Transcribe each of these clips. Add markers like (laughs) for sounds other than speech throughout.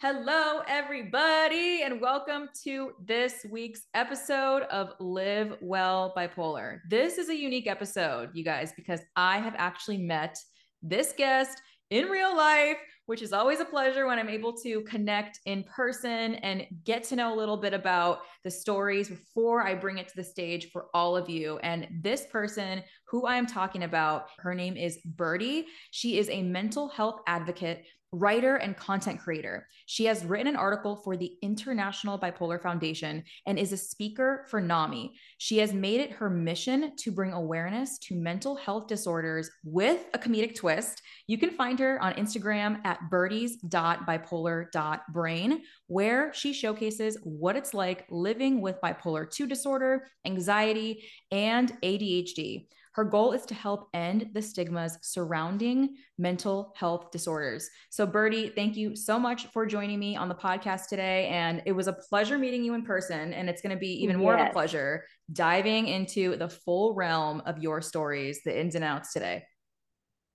Hello, everybody, and welcome to this week's episode of Live Well Bipolar. This is a unique episode, you guys, because I have actually met this guest in real life, which is always a pleasure when I'm able to connect in person and get to know a little bit about the stories before I bring it to the stage for all of you. And this person who I am talking about, her name is Birdie. She is a mental health advocate writer and content creator. She has written an article for the International Bipolar Foundation and is a speaker for NAMI. She has made it her mission to bring awareness to mental health disorders with a comedic twist. You can find her on Instagram at birdies.bipolar.brain, where she showcases what it's like living with bipolar 2 disorder, anxiety, and ADHD. Her goal is to help end the stigmas surrounding mental health disorders. So, Birdie, thank you so much for joining me on the podcast today. And it was a pleasure meeting you in person. And it's going to be even more yes. of a pleasure diving into the full realm of your stories, the ins and outs today.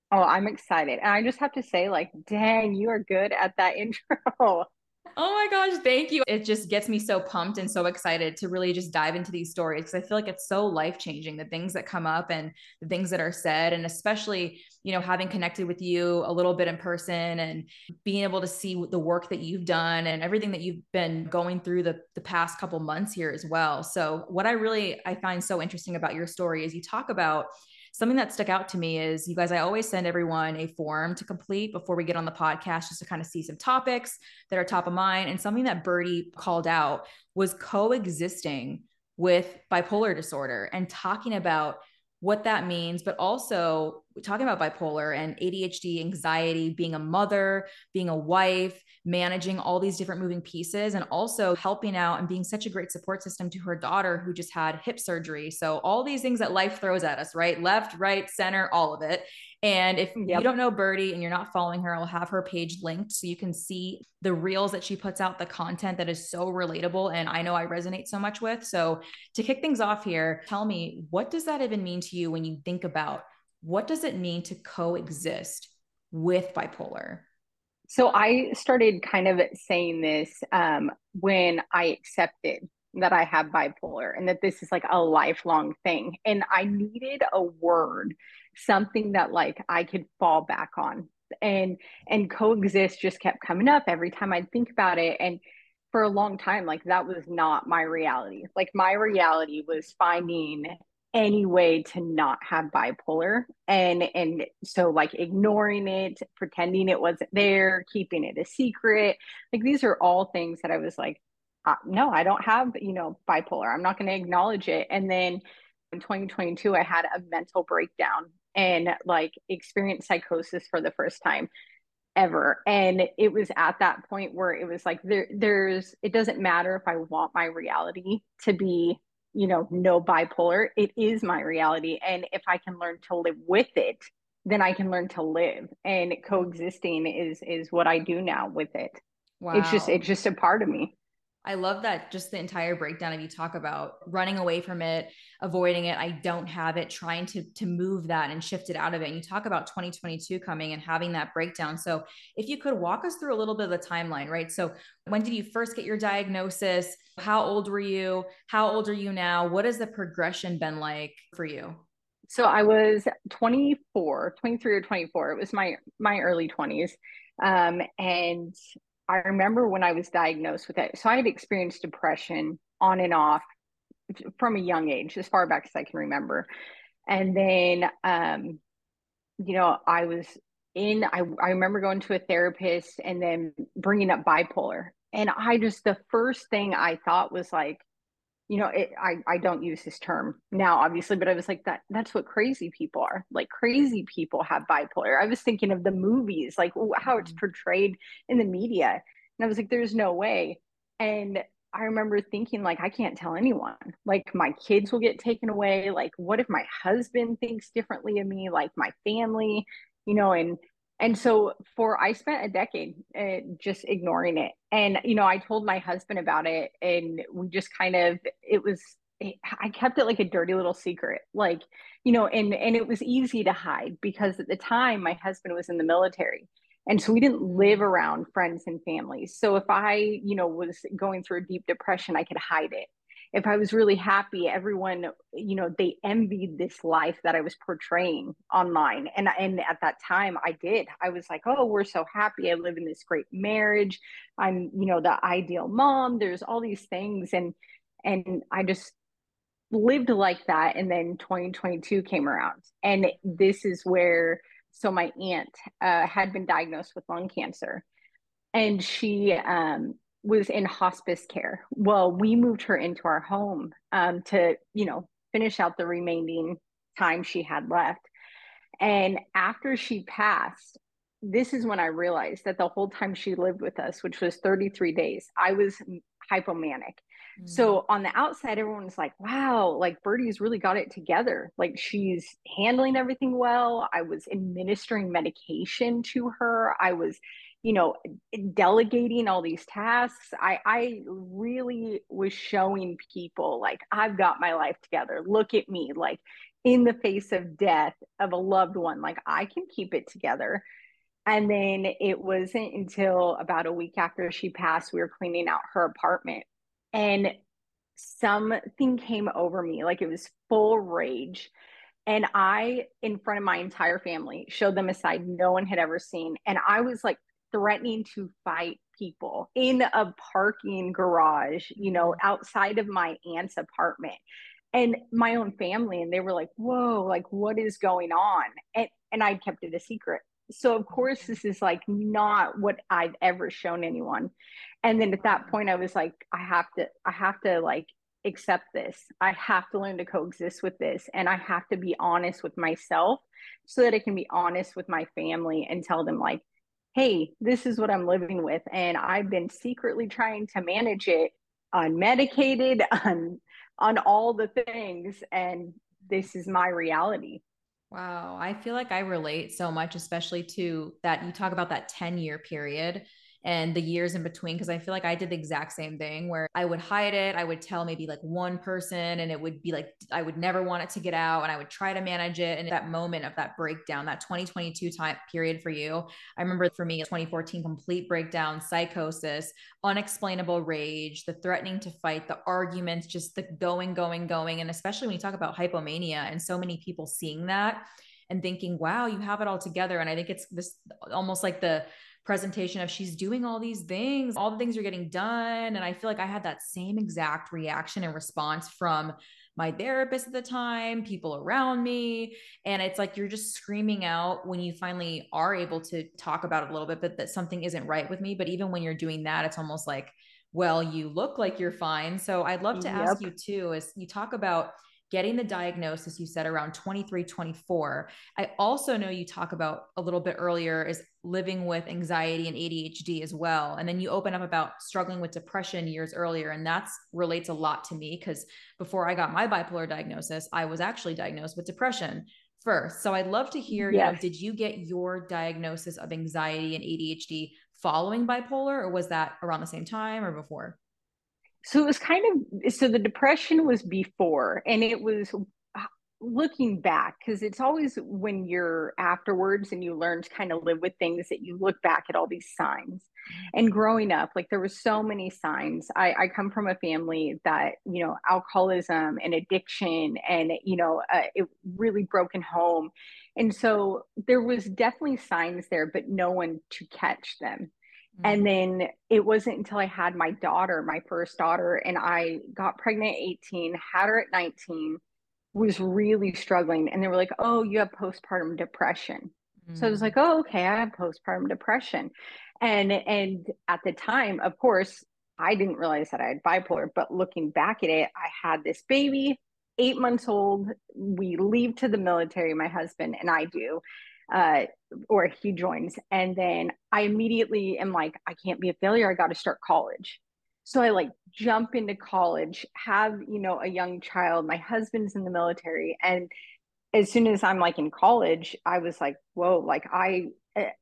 Oh, I'm excited. And I just have to say, like, dang, you are good at that (laughs) intro. Oh my gosh, thank you. It just gets me so pumped and so excited to really just dive into these stories because I feel like it's so life changing the things that come up and the things that are said. And especially, you know, having connected with you a little bit in person and being able to see the work that you've done and everything that you've been going through the, the past couple months here as well. So, what I really I find so interesting about your story is you talk about something that stuck out to me is you guys, I always send everyone a form to complete before we get on the podcast just to kind of see some topics that are top of mind. And something that Birdie called out was coexisting with bipolar disorder and talking about what that means, but also talking about bipolar and ADHD, anxiety, being a mother, being a wife, managing all these different moving pieces, and also helping out and being such a great support system to her daughter who just had hip surgery. So, all these things that life throws at us, right? Left, right, center, all of it. And if yep. you don't know Birdie and you're not following her, I'll have her page linked so you can see the reels that she puts out, the content that is so relatable. And I know I resonate so much with. So, to kick things off here, tell me, what does that even mean to you when you think about what does it mean to coexist with bipolar? So I started kind of saying this um, when I accepted that I have bipolar and that this is like a lifelong thing. And I needed a word, something that like I could fall back on. And and coexist just kept coming up every time I'd think about it. And for a long time, like that was not my reality. Like my reality was finding any way to not have bipolar and and so like ignoring it pretending it wasn't there keeping it a secret like these are all things that i was like uh, no i don't have you know bipolar i'm not going to acknowledge it and then in 2022 i had a mental breakdown and like experienced psychosis for the first time ever and it was at that point where it was like there there's it doesn't matter if i want my reality to be you know, no bipolar. It is my reality. And if I can learn to live with it, then I can learn to live. And coexisting is is what I do now with it. Wow. It's just it's just a part of me. I love that just the entire breakdown of you talk about running away from it, avoiding it. I don't have it, trying to to move that and shift it out of it. And you talk about 2022 coming and having that breakdown. So if you could walk us through a little bit of the timeline, right? So when did you first get your diagnosis? How old were you? How old are you now? What has the progression been like for you? So I was 24, 23 or 24. It was my my early 20s. Um, and I remember when I was diagnosed with it. So I had experienced depression on and off from a young age, as far back as I can remember. And then, um, you know, I was in, I, I remember going to a therapist and then bringing up bipolar. And I just, the first thing I thought was like, you know, it, I, I don't use this term now, obviously, but I was like, that that's what crazy people are. Like crazy people have bipolar. I was thinking of the movies, like how it's mm-hmm. portrayed in the media. And I was like, there's no way. And I remember thinking, like, I can't tell anyone. Like, my kids will get taken away. Like, what if my husband thinks differently of me? Like, my family, you know, and and so for i spent a decade uh, just ignoring it and you know i told my husband about it and we just kind of it was i kept it like a dirty little secret like you know and and it was easy to hide because at the time my husband was in the military And so we didn't live around friends and families. So if I, you know, was going through a deep depression, I could hide it. If I was really happy, everyone, you know, they envied this life that I was portraying online. And and at that time I did. I was like, "Oh, we're so happy. I live in this great marriage. I'm, you know, the ideal mom. There's all these things and and I just lived like that and then 2022 came around and this is where so my aunt uh, had been diagnosed with lung cancer and she um, was in hospice care well we moved her into our home um, to you know finish out the remaining time she had left and after she passed this is when i realized that the whole time she lived with us which was 33 days i was hypomanic so mm. on the outside, everyone's like, wow, like Birdie's really got it together. Like she's handling everything well. I was administering medication to her. I was, you know, delegating all these tasks. I, I really was showing people like, I've got my life together. Look at me, like in the face of death of a loved one, like I can keep it together. And then it wasn't until about a week after she passed, we were cleaning out her apartment and something came over me like it was full rage and i in front of my entire family showed them a side no one had ever seen and i was like threatening to fight people in a parking garage you know mm-hmm. outside of my aunt's apartment and my own family and they were like whoa like what is going on? And and i kept it a secret. So of course mm-hmm. this is like not what i've ever shown anyone. And then at that point i was like i have to i have to like accept this. I have to learn to coexist with this and i have to be honest with myself so that i can be honest with my family and tell them like hey this is what i'm living with. And i've been secretly trying to manage it unmedicated (laughs) on on all the things. And this is my reality. Wow. I feel like i relate so much especially to that you talk about that 10 year period and the years in between because I feel like I did the exact same thing where I would hide it. I would tell maybe like one person and it would be like I would never want it to get out and I would try to manage it. And that moment of that breakdown, that 2022 time period for you, I remember for me 2014 complete breakdown, psychosis, unexplainable rage, the threatening to fight, the arguments, just the going, going, going. And especially when you talk about hypomania and so many people seeing that and thinking, wow, you have it all together. And I think it's this almost like the presentation of she's doing all these things, all the things are getting done. And I feel like I had that same exact reaction and response from my therapist at the time, people around me. And it's like you're just screaming out when you finally are able to talk about it a little bit, but that something isn't right with me. But even when you're doing that, it's almost like, well, you look like you're fine. So I'd love to yep. ask you too, as you talk about getting the diagnosis you said around 23 24 i also know you talk about a little bit earlier is living with anxiety and adhd as well. And then you open up about struggling with depression years earlier and that's relates a lot to me because before i got my bipolar diagnosis i was actually diagnosed with depression first. So i'd love to hear yes. you know did you get your diagnosis of anxiety and adhd following bipolar or was that around the same time or before so it was kind of so the depression was before and it was uh, looking back because it's always when you're afterwards and you learn to kind of live with things that you look back at all these signs. And growing up like there were so many signs. I, I come from a family that you know alcoholism and addiction and you know uh, really broken home. And so there was definitely signs there but no one to catch them and mm-hmm. then it wasn't until I had my daughter, my first daughter, and I got pregnant at 18, had her at 19, was really struggling. And they were like, oh, you have postpartum depression. Mm-hmm. So I was mm. like, oh, okay, I have postpartum depression. And and at the time, of course, I didn't realize that I had bipolar, but looking back at it, I had this baby, eight months old. We leave to the military, my husband and I do uh, or he joins. And then I immediately am like, I can't be a failure. I got to start college. So I like jump into college, have, you know, a young child. My husband's in the military. And as soon as I'm like in college, I was like, whoa, like I,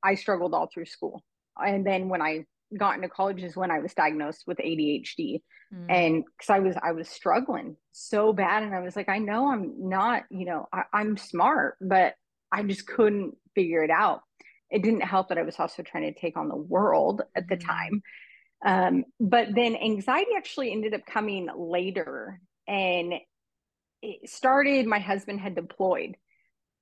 I struggled all through school. And then when I got into college is when I was diagnosed with ADHD. Mm. And because I was I was struggling so bad. And I was like, I know I'm not, you know, I, I'm smart, but I just couldn't figure it out. it didn't help that I was also trying to take on the world at the mm-hmm. time. Um, but then anxiety actually ended up coming later and it started, my husband had deployed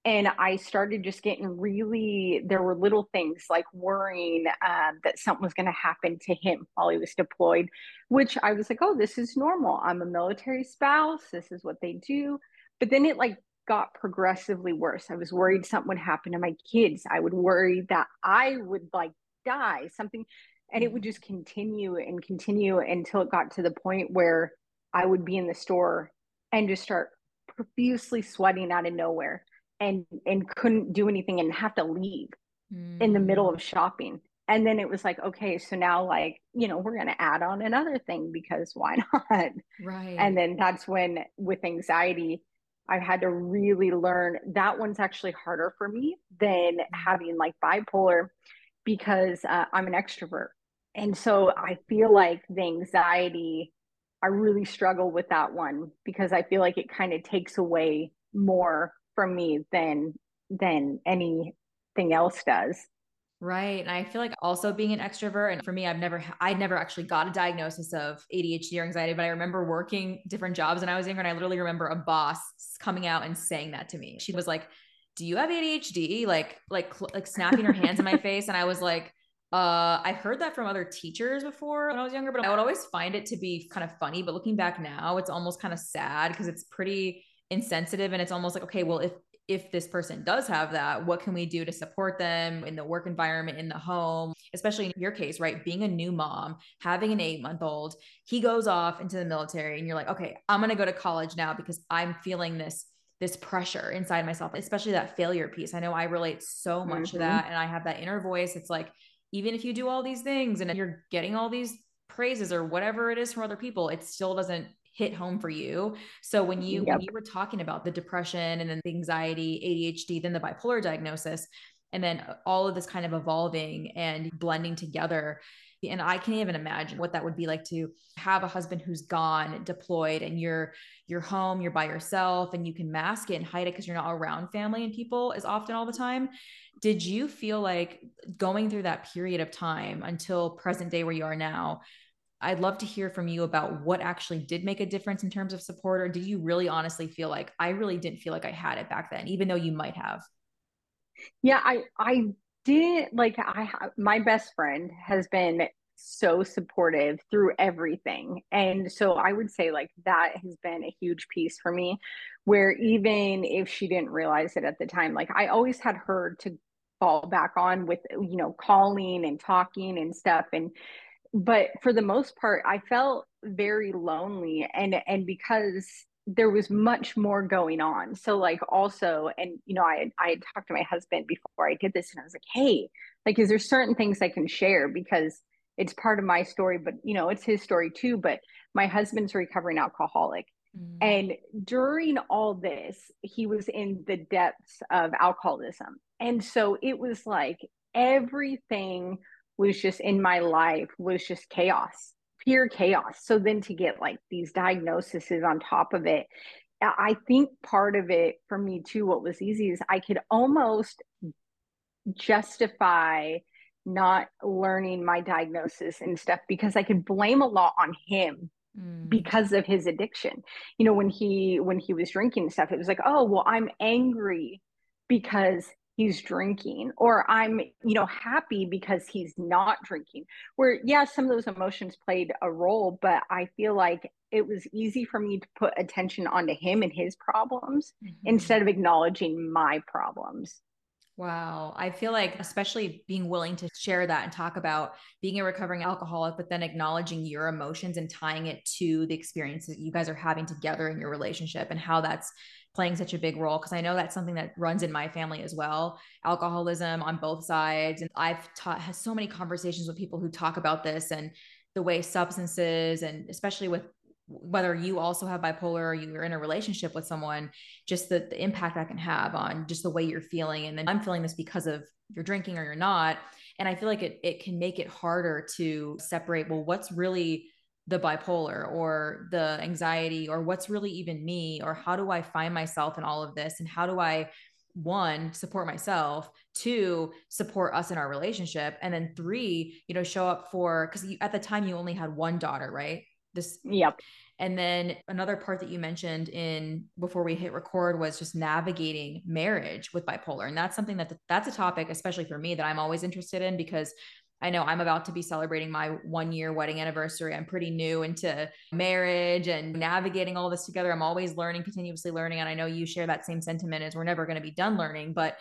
and I started just getting really, there were little things like worrying um, that something was going to happen to him while he was deployed, which I was like, oh, this is normal. I'm a military spouse. This is what they do. But then it like got progressively worse. I was worried something would happen to my kids. I would worry that I would like die, something, and it would mm-hmm. just continue and continue until it got to the point where I would be in the store and just start profusely sweating out of nowhere and and couldn't do anything and have to leave mm. in the middle of mm. shopping and then it was like okay so now like you know we're going to add on another thing because why (laughs) not right and then that's when with anxiety i had to really learn that one's actually harder for me than mm. having like bipolar because uh, i'm an extrovert and so i feel like the anxiety i really struggle with that one because i feel like it kind of takes away more from me than than anything else does. Right. And I feel like also being an extrovert, and for me, I've never, I never actually got a diagnosis of ADHD or anxiety, but I remember working different jobs when I was younger. And I literally remember a boss coming out and saying that to me. She was like, Do you have ADHD? Like, like, like snapping her hands in my face. And I was like, uh, I heard that from other teachers before when I was younger, but I would always find it to be kind of funny. But looking back now, it's almost kind of sad because it's pretty insensitive and it's almost like okay well if if this person does have that what can we do to support them in the work environment in the home? Especially in your case right? Being a new mom having an 8 month old he goes off into the military and you're like okay i'm going to go to college now because i'm feeling this this pressure inside myself especially that failure piece. I know i relate so much mm-hmm. to that and i have that inner voice. It's like even if you do all these things and you're getting all these praises or whatever it is from other people it still doesn't hit home for you. So when you yep. when you were talking about the depression and then the anxiety, ADHD, then the bipolar diagnosis, and then uh, all of this kind of evolving and blending together. And I can't even imagine what that would be like to have a husband who's gone deployed and you're you're home, you're by yourself and you can mask it and hide it because you're not around family and people as often all the time. Did you feel like going through that period of time until present day where you are now, I'd love to hear from you about what actually did make a difference in terms of support, or did you really honestly feel like I really didn't feel like I had it back then, even though you might have? Yeah, I I did like I my best friend has been so supportive through everything. And so I would say like that has been a huge piece for me where even if she didn't realize it at the time, like I always had her to fall back on with you know calling and talking and stuff and but for the most part i felt very lonely and and because there was much more going on. So like also and you know i i had talked to my husband before i did this and i was like hey like is there certain things i can share? Because it's part of my story but you know it's his story too but my husband's a recovering alcoholic. Mm. and during all this he was in the depths of alcoholism. And so it was like everything was just in my life was just chaos, pure chaos. So then to get like these diagnoses on top of it, I think part of it for me too, what was easy is I could almost justify not learning my diagnosis and stuff because I could blame a lot on him mm. because of his addiction. You know, when he when he was drinking stuff, it was like, oh well, I'm angry because he's drinking or i'm you know happy because he's not drinking where yeah some of those emotions played a role but i feel like it was easy for me to put attention onto him and his problems mm-hmm. instead of acknowledging my problems Wow. I feel like, especially being willing to share that and talk about being a recovering alcoholic, but then acknowledging your emotions and tying it to the experiences you guys are having together in your relationship and how that's playing such a big role because I know that's something that runs in my family as well. Alcoholism on both sides. And I've taught has so many conversations with people who talk about this and the way substances and especially with whether you also have bipolar or you're in a relationship with someone, just the, the impact that can have on just the way you're feeling. And then I'm feeling this because of you're drinking or you're not. And I feel like it it can make it harder to separate, well, what's really the bipolar or the anxiety or what's really even me or how do I find myself in all of this and how do I one support myself two support us in our relationship and then three you know show up for because at the time you only had one daughter right? This yep. And then another part that you mentioned in before we hit record was just navigating marriage with bipolar and that's something that that's a topic especially for me that i'm always interested in because I know I'm about to be celebrating my one year wedding anniversary. I'm pretty new into marriage and navigating all this together. I'm always learning, continuously learning. And I know you share that same sentiment as we're never going to be done learning. But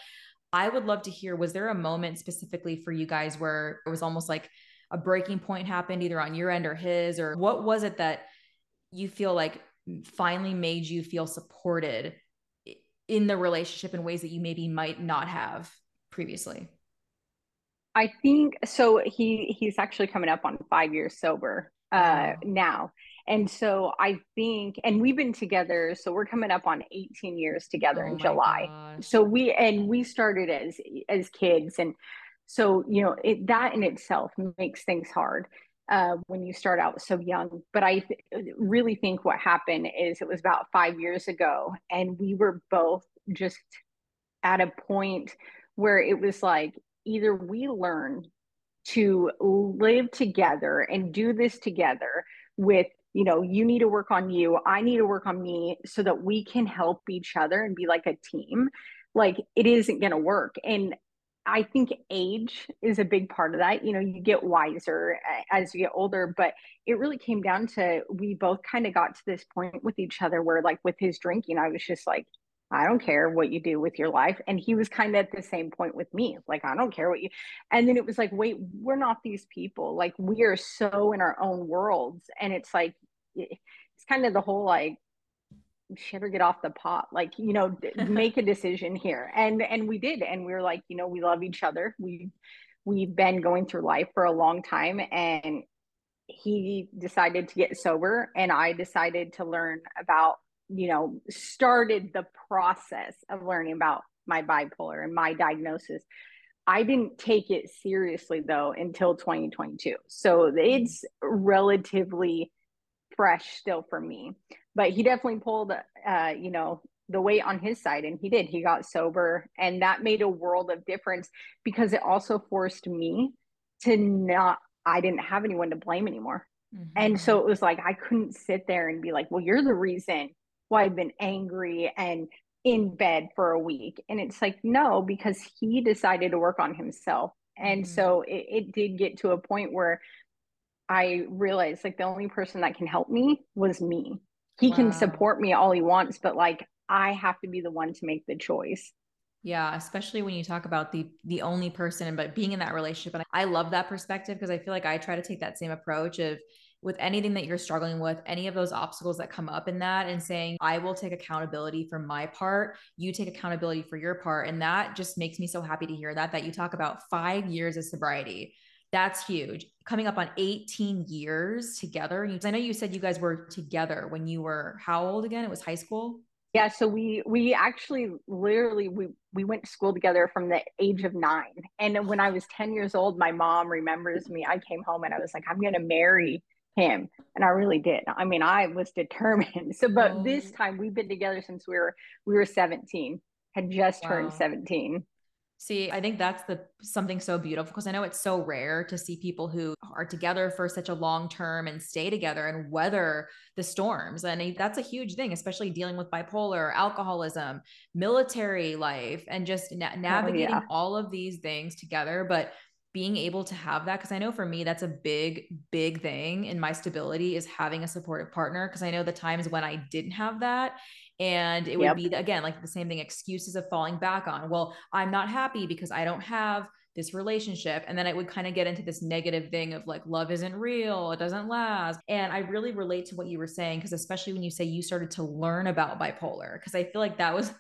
I would love to hear was there a moment specifically for you guys where it was almost like a breaking point happened either on your end or his? Or what was it that you feel like finally made you feel supported in the relationship in ways that you maybe might not have previously? I think so. He he's actually coming up on five years sober uh, now, and so I think, and we've been together. So we're coming up on 18 years together oh in July. Gosh. So we and we started as as kids, and so you know it, that in itself makes things hard uh, when you start out so young. But I th- really think what happened is it was about five years ago, and we were both just at a point where it was like either we learn to live together and do this together with you know you need to work on you i need to work on me so that we can help each other and be like a team like it isn't going to work. And i think age is a big part of that. You know you get wiser as you get older but it really came down to we both kind of got to this point with each other where like with his drinking i was just like I don't care what you do with your life. And he was kind of at the same point with me. Like, I don't care what you. And then it was like, wait, we're not these people. Like, we are so in our own worlds. And it's like, it's kind of the whole like, shit or get off the pot. Like, you know, (laughs) make a decision here. And and we did. And we were like, you know, we love each other. We we've been going through life for a long time. And he decided to get sober and I decided to learn about you know, started the process of learning about my bipolar and my diagnosis. I didn't take it seriously though until 2022. So it's relatively fresh still for me. But he definitely pulled, uh, you know, the weight on his side and he did. He got sober and that made a world of difference because it also forced me to not, I didn't have anyone to blame anymore. Mm-hmm. And so it was like, I couldn't sit there and be like, well, you're the reason why I've been angry and in bed for a week. And it's like, no, because he decided to work on himself. And mm-hmm. so it, it did get to a point where I realized like the only person that can help me was me. He wow. can support me all he wants, but like I have to be the one to make the choice. Yeah, especially when you talk about the the only person but being in that relationship and I love that perspective because I feel like I try to take that same approach of with anything that you're struggling with, any of those obstacles that come up in that, and saying, I will take accountability for my part, you take accountability for your part. And that just makes me so happy to hear that, that you talk about five years of sobriety. That's huge. Coming up on 18 years together. I know you said you guys were together when you were how old again? It was high school? Yeah, so we we actually literally we we went to school together from the age of 9. And when I was 10 years old, my mom remembers me. I came home and I was like, I'm going to marry him and i really did i mean i was determined (laughs) so but oh. this time we've been together since we were we were 17 had just wow. turned 17 see i think that's the something so beautiful because i know it's so rare to see people who are together for such a long term and stay together and weather the storms and that's a huge thing especially dealing with bipolar alcoholism military life and just na- navigating oh, yeah. all of these things together but being able to have that because i know for me that's a big big thing in my stability is having a supportive partner because i know the times when i didn't have that and it yep. would be again like the same thing excuses of falling back on well i'm not happy because i don't have this relationship and then it would kind of get into this negative thing of like love isn't real it doesn't last and i really relate to what you were saying because especially when you say you started to learn about bipolar because i feel like that was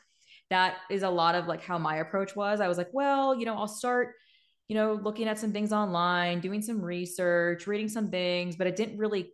that is a lot of like how my approach was i was like well you know i'll start you know, looking at some things online, doing some research, reading some things, but it didn't really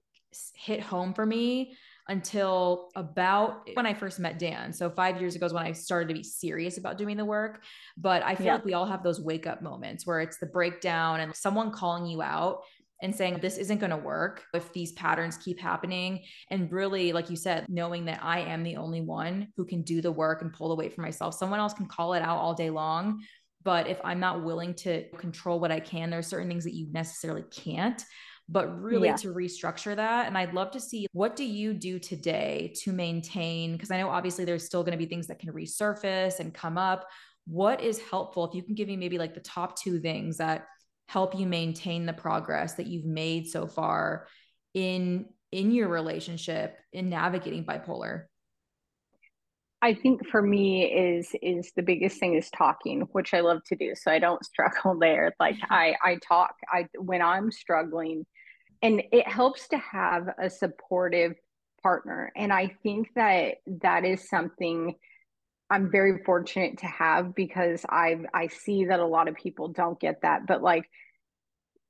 hit home for me until about when I first met Dan. So five years ago is when I started to be serious about doing the work. But I feel yeah. like we all have those wake up moments where it's the breakdown and someone calling you out and saying this isn't going to work if these patterns keep happening and really like you said knowing that i am the only one who can do the work and pull the weight for myself someone else can call it out all day long but if i'm not willing to control what i can there are certain things that you necessarily can't. But really yeah. to restructure that and i'd love to see what do you do today to maintain because i know obviously there's still going to be things that can resurface and come up. What is helpful if you can give me maybe like the top two things that help you maintain the progress that you've made so far in in your relationship in navigating bipolar I think for me is is the biggest thing is talking, which I love to do. So I don't (laughs) struggle there. Like mm-hmm. I I talk. I when I'm struggling, and it helps to have a supportive partner. And I think that that is something I'm very fortunate to have because I I see that a lot of people don't get that. But like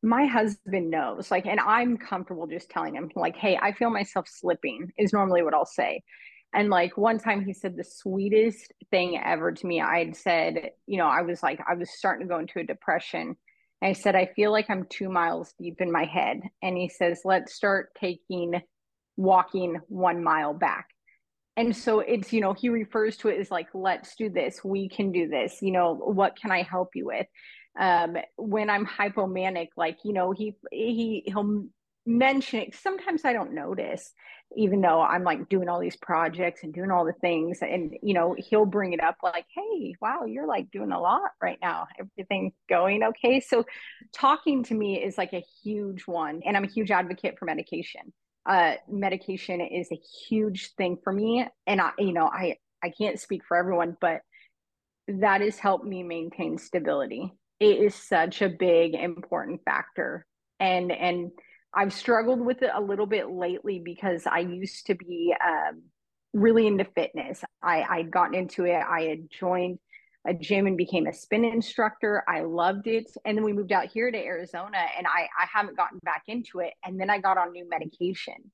my husband knows, like, and I'm comfortable just telling him, like, hey, I feel myself slipping, is normally what I'll say. And like one time he said the sweetest thing ever to me. I'd said, you know, I was like, I was starting to go into a depression. And I said, I feel like I'm two miles deep in my head. And he says, let's start taking walking one mile back and so it's you know he refers to it as like let's do this we can do this you know what can i help you with um when i'm hypomanic like you know he he he'll mention it sometimes i don't notice even though i'm like doing all these projects and doing all the things and you know he'll bring it up like hey wow you're like doing a lot right now everything going okay so talking to me is like a huge one and i'm a huge advocate for medication uh, medication is a huge thing for me. And I, you know, I, I can't speak for everyone, but that has helped me maintain stability. It is such a big, important factor. And, and I've struggled with it a little bit lately because I used to be um, really into fitness. I, I'd gotten into it. I had joined a gym and became a spin instructor. I loved it. And then we moved out here to Arizona and I, I haven't gotten back into it. And then I got on new medication.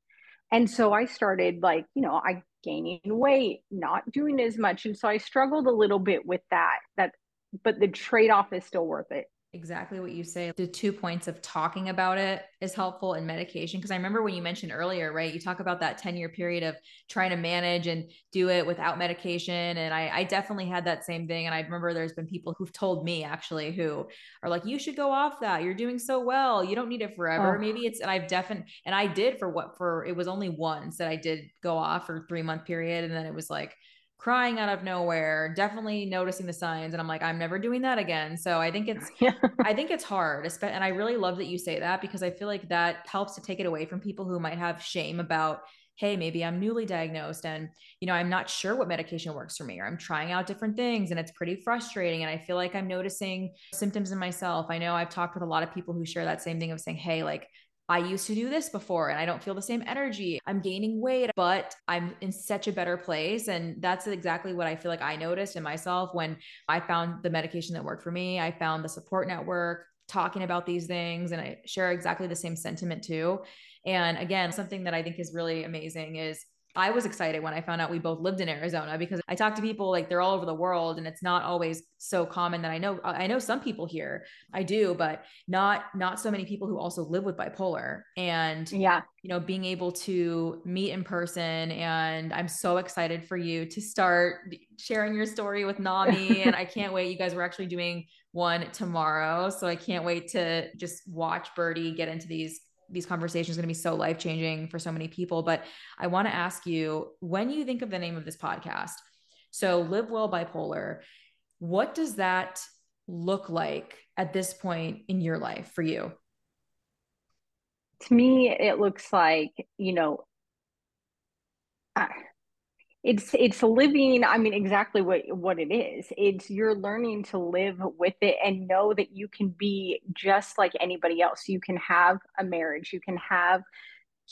And so I started like, you know, I gaining weight, not doing as much. And so I struggled a little bit with that. That but the trade-off is still worth it exactly what you say. The two points of talking about it is helpful in medication. Because I remember when you mentioned earlier, right? You talk about that 10 year period of trying to manage and do it without medication. And I, I definitely had that same thing. And I remember there's been people who've told me actually who are like, you should go off that. You're doing so well. You don't need it forever. Oh. Maybe it's, and I've definitely, and I did for what, for it was only once that I did go off for three month period. And then it was like, crying out of nowhere, definitely noticing the signs. And I'm like, I'm never doing that again. So I think it's, (laughs) yeah. I think it's hard. And I really love that you say that because I feel like that helps to take it away from people who might have shame about, hey, maybe I'm newly diagnosed and, you know, I'm not sure what medication works for me or I'm trying out different things and it's pretty frustrating. And I feel like I'm noticing symptoms in myself. I know I've talked with a lot of people who share that same thing of saying, hey, like, I used to do this before and I don't feel the same energy. I'm gaining weight, but I'm in such a better place. And that's exactly what I feel like I noticed in myself when I found the medication that worked for me. I found the support network talking about these things and I share exactly the same sentiment too. And again, something that I think is really amazing is I was excited when I found out we both lived in Arizona because I talk to people like they're all over the world and it's not always so common that I know I know some people here. I do but not not so many people who also live with bipolar. And yeah. you know being able to meet in person and I'm so excited for you to start sharing your story with NAMI (laughs) and I can't wait. You guys were actually doing one tomorrow so I can't wait to just watch Birdie get into these these conversations are going to be so life changing for so many people. But I want to ask you when you think of the name of this podcast, so Live Well Bipolar, what does that look like at this point in your life for you? To me, it looks like, you know, it's it's living i mean exactly what what it is. It's you're learning to live with it and know that you can be just like anybody else. You can have a marriage you can have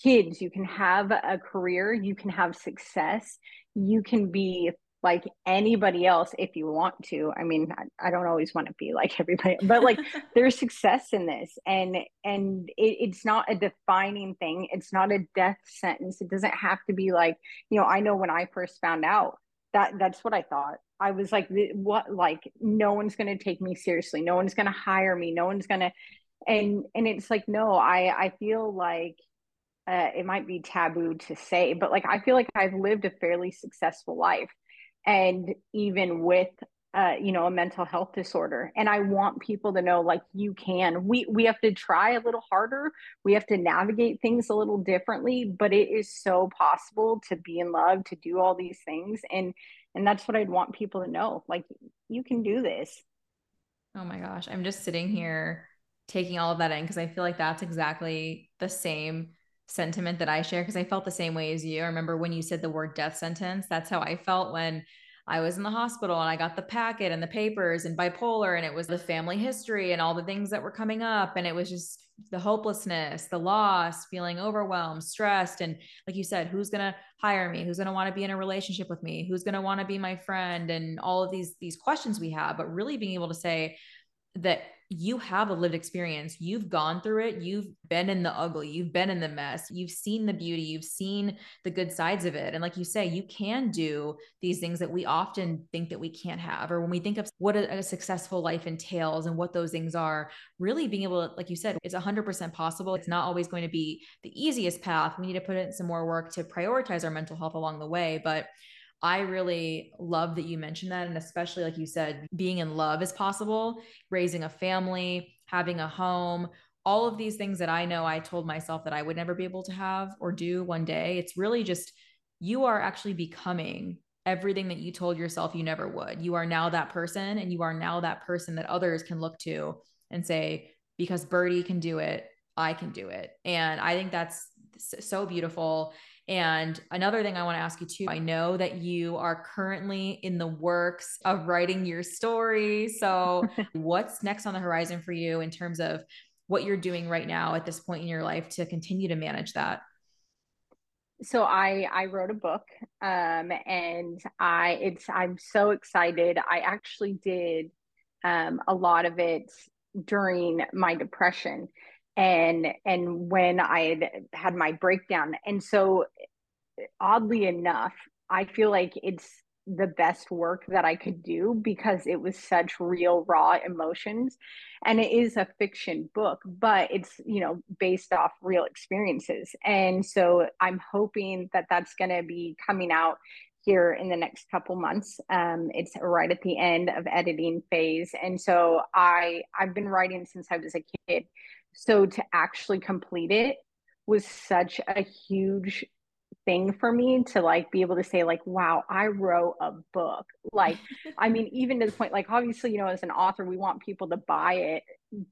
kids you can have a career you can have success. You can be like anybody else if you want to. I mean i, I don't always want to be like (laughs) everybody but like (laughs) there's success in this and and it, it's not a defining thing. It's not a death sentence. It doesn't have to be like you know i know when i first found out that that's what i thought. I was like what like no one's going to take me seriously. No one's going to hire me. No one's going to and and it's like no i i feel like uh, it might be taboo to say but like i feel like i've lived a fairly successful life and even with uh, you know a mental health disorder. And i want people to know like you can. We we have to try a little harder. We have to navigate things a little differently but it is so possible to be in love to do all these things. And and that's what i'd want people to know. Like you can do this. Oh my gosh. I'm just sitting here taking all of that in because i feel like that's exactly the same sentiment that i share because i felt the same way as you i remember when you said the word death sentence that's how i felt when I was in the hospital and I got the packet and the papers and bipolar and it was the family history and all the things that were coming up and it was just the hopelessness, the loss, feeling overwhelmed, stressed and like you said, who's going to hire me? Who's going to want to be in a relationship with me? Who's going to want to be my friend and all of these these questions we have, but really being able to say that you have a lived experience. You've gone through it. You've been in the ugly. You've been in the mess. You've seen the beauty. You've seen the good sides of it. And like you say, you can do these things that we often think that we can't have. Or when we think of what a, a successful life entails and what those things are, really being able to, like you said, it's 100% possible. It's not always going to be the easiest path. We need to put in some more work to prioritize our mental health along the way. But I really love that you mentioned that. And especially, like you said, being in love is possible, raising a family, having a home, all of these things that I know I told myself that I would never be able to have or do one day. It's really just you are actually becoming everything that you told yourself you never would. You are now that person, and you are now that person that others can look to and say, because Birdie can do it, I can do it. And I think that's so beautiful. And another thing I want to ask you too I know that you are currently in the works of writing your story. So, (laughs) what's next on the horizon for you in terms of what you're doing right now at this point in your life to continue to manage that? so i i wrote a book um and i it's i'm so excited i actually did um a lot of it during my depression and and when I had had my breakdown. And so oddly enough, I feel like it's the best work that I could do because it was such real raw emotions. And it is a fiction book but it's you know based off real experiences. And so I'm hoping that that's going to be coming out here in the next couple months. Um, it's right at the end of editing phase. And so I I've been writing since I was a kid. So to actually complete it was such a huge thing for me to like be able to say like wow i wrote a book. Like i (laughs) mean even to the point like obviously you know as an author we want people to buy it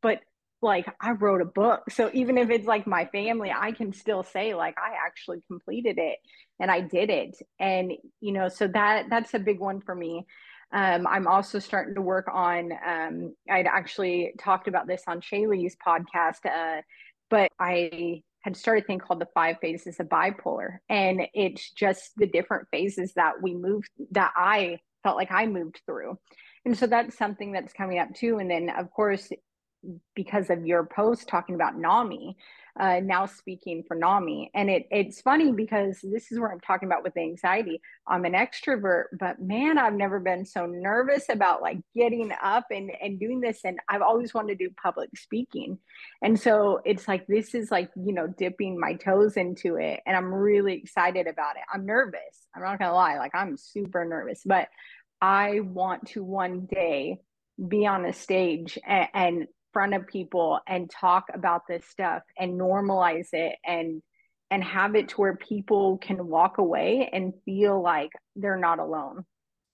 but like i wrote a book. So even if it's like my family i can still say like i actually completed it and i did it. And you know so that that's a big one for me. Um, I'm also starting to work on, um, I'd actually talked about this on Shaylee's podcast, uh, but I had started a thing called the five phases of bipolar. And it's just the different phases that we moved, that I felt like I moved through. And so that's something that's coming up too. And then, of course, because of your post talking about NAMI, uh, now speaking for NAMI. And it, it's funny because this is where I'm talking about with the anxiety. I'm an extrovert, but man, I've never been so nervous about like getting up and, and doing this. And I've always wanted to do public speaking. And so it's like, this is like, you know, dipping my toes into it. And I'm really excited about it. I'm nervous. I'm not going to lie. Like, I'm super nervous, but I want to one day be on a stage and, and front of people and talk about this stuff and normalize it and and have it to where people can walk away and feel like they're not alone.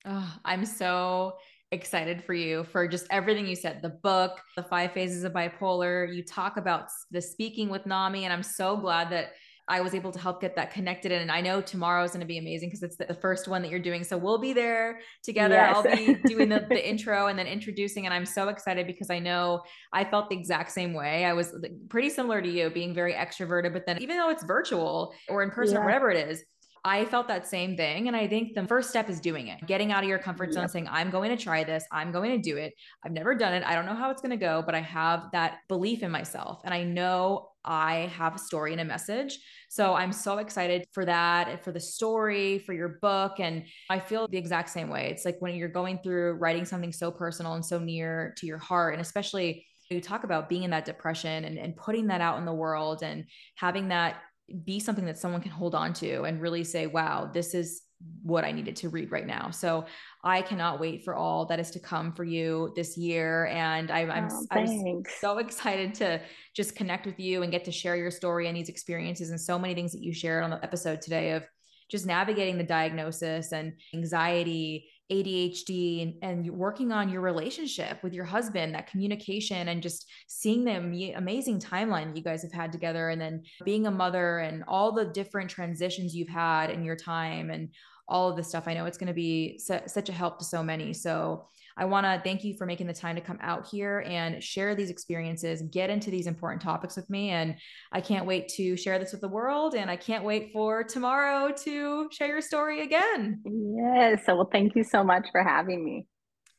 Oh, I'm so excited for you for just everything you said the book, the five phases of bipolar. You talk about the speaking with NAMI, and I'm so glad that I was able to help get that connected. And I know tomorrow is going to be amazing because it's the first one that you're doing. So we'll be there together. Yes. I'll be (laughs) doing the, the intro and then introducing. And I'm so excited because I know I felt the exact same way. I was pretty similar to you, being very extroverted, but then even though it's virtual or in person yeah. or whatever it is, I felt that same thing. And I think the first step is doing it, getting out of your comfort zone, yep. saying, I'm going to try this. I'm going to do it. I've never done it. I don't know how it's going to go, but I have that belief in myself. And I know I have a story and a message. So I'm so excited for that, and for the story, for your book. And I feel the exact same way. It's like when you're going through writing something so personal and so near to your heart, and especially You talk about being in that depression and, and putting that out in the world and having that be something that someone can hold on to and really say, wow, this is what I needed to read right now. So I cannot wait for all that is to come for you this year. And I'm, I'm, Oh, I'm so excited to just connect with you and get to share your story and these experiences and so many things that you shared on the episode today of just navigating the diagnosis and anxiety, ADHD, and, and working on your relationship with your husband, that communication, and just seeing the amazing timeline that you guys have had together, and then being a mother and all the different transitions you've had in your time and all of this stuff. I know it's going to be su- such a help to so many. So I want to thank you for making the time to come out here and share these experiences, get into these important topics with me. And I can't wait to share this with the world. And I can't wait for tomorrow to share your story again. Yes. So, well, thank you so much for having me.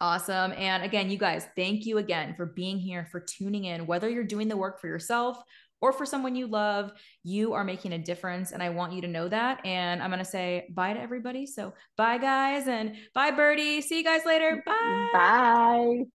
Awesome. And again, you guys, thank you again for being here, for tuning in, whether you're doing the work for yourself or for someone you love, you are making a difference. And I want you to know that. And I'm going to say bye to everybody. So bye, guys, and bye, Birdie. See you guys later. Bye. Bye.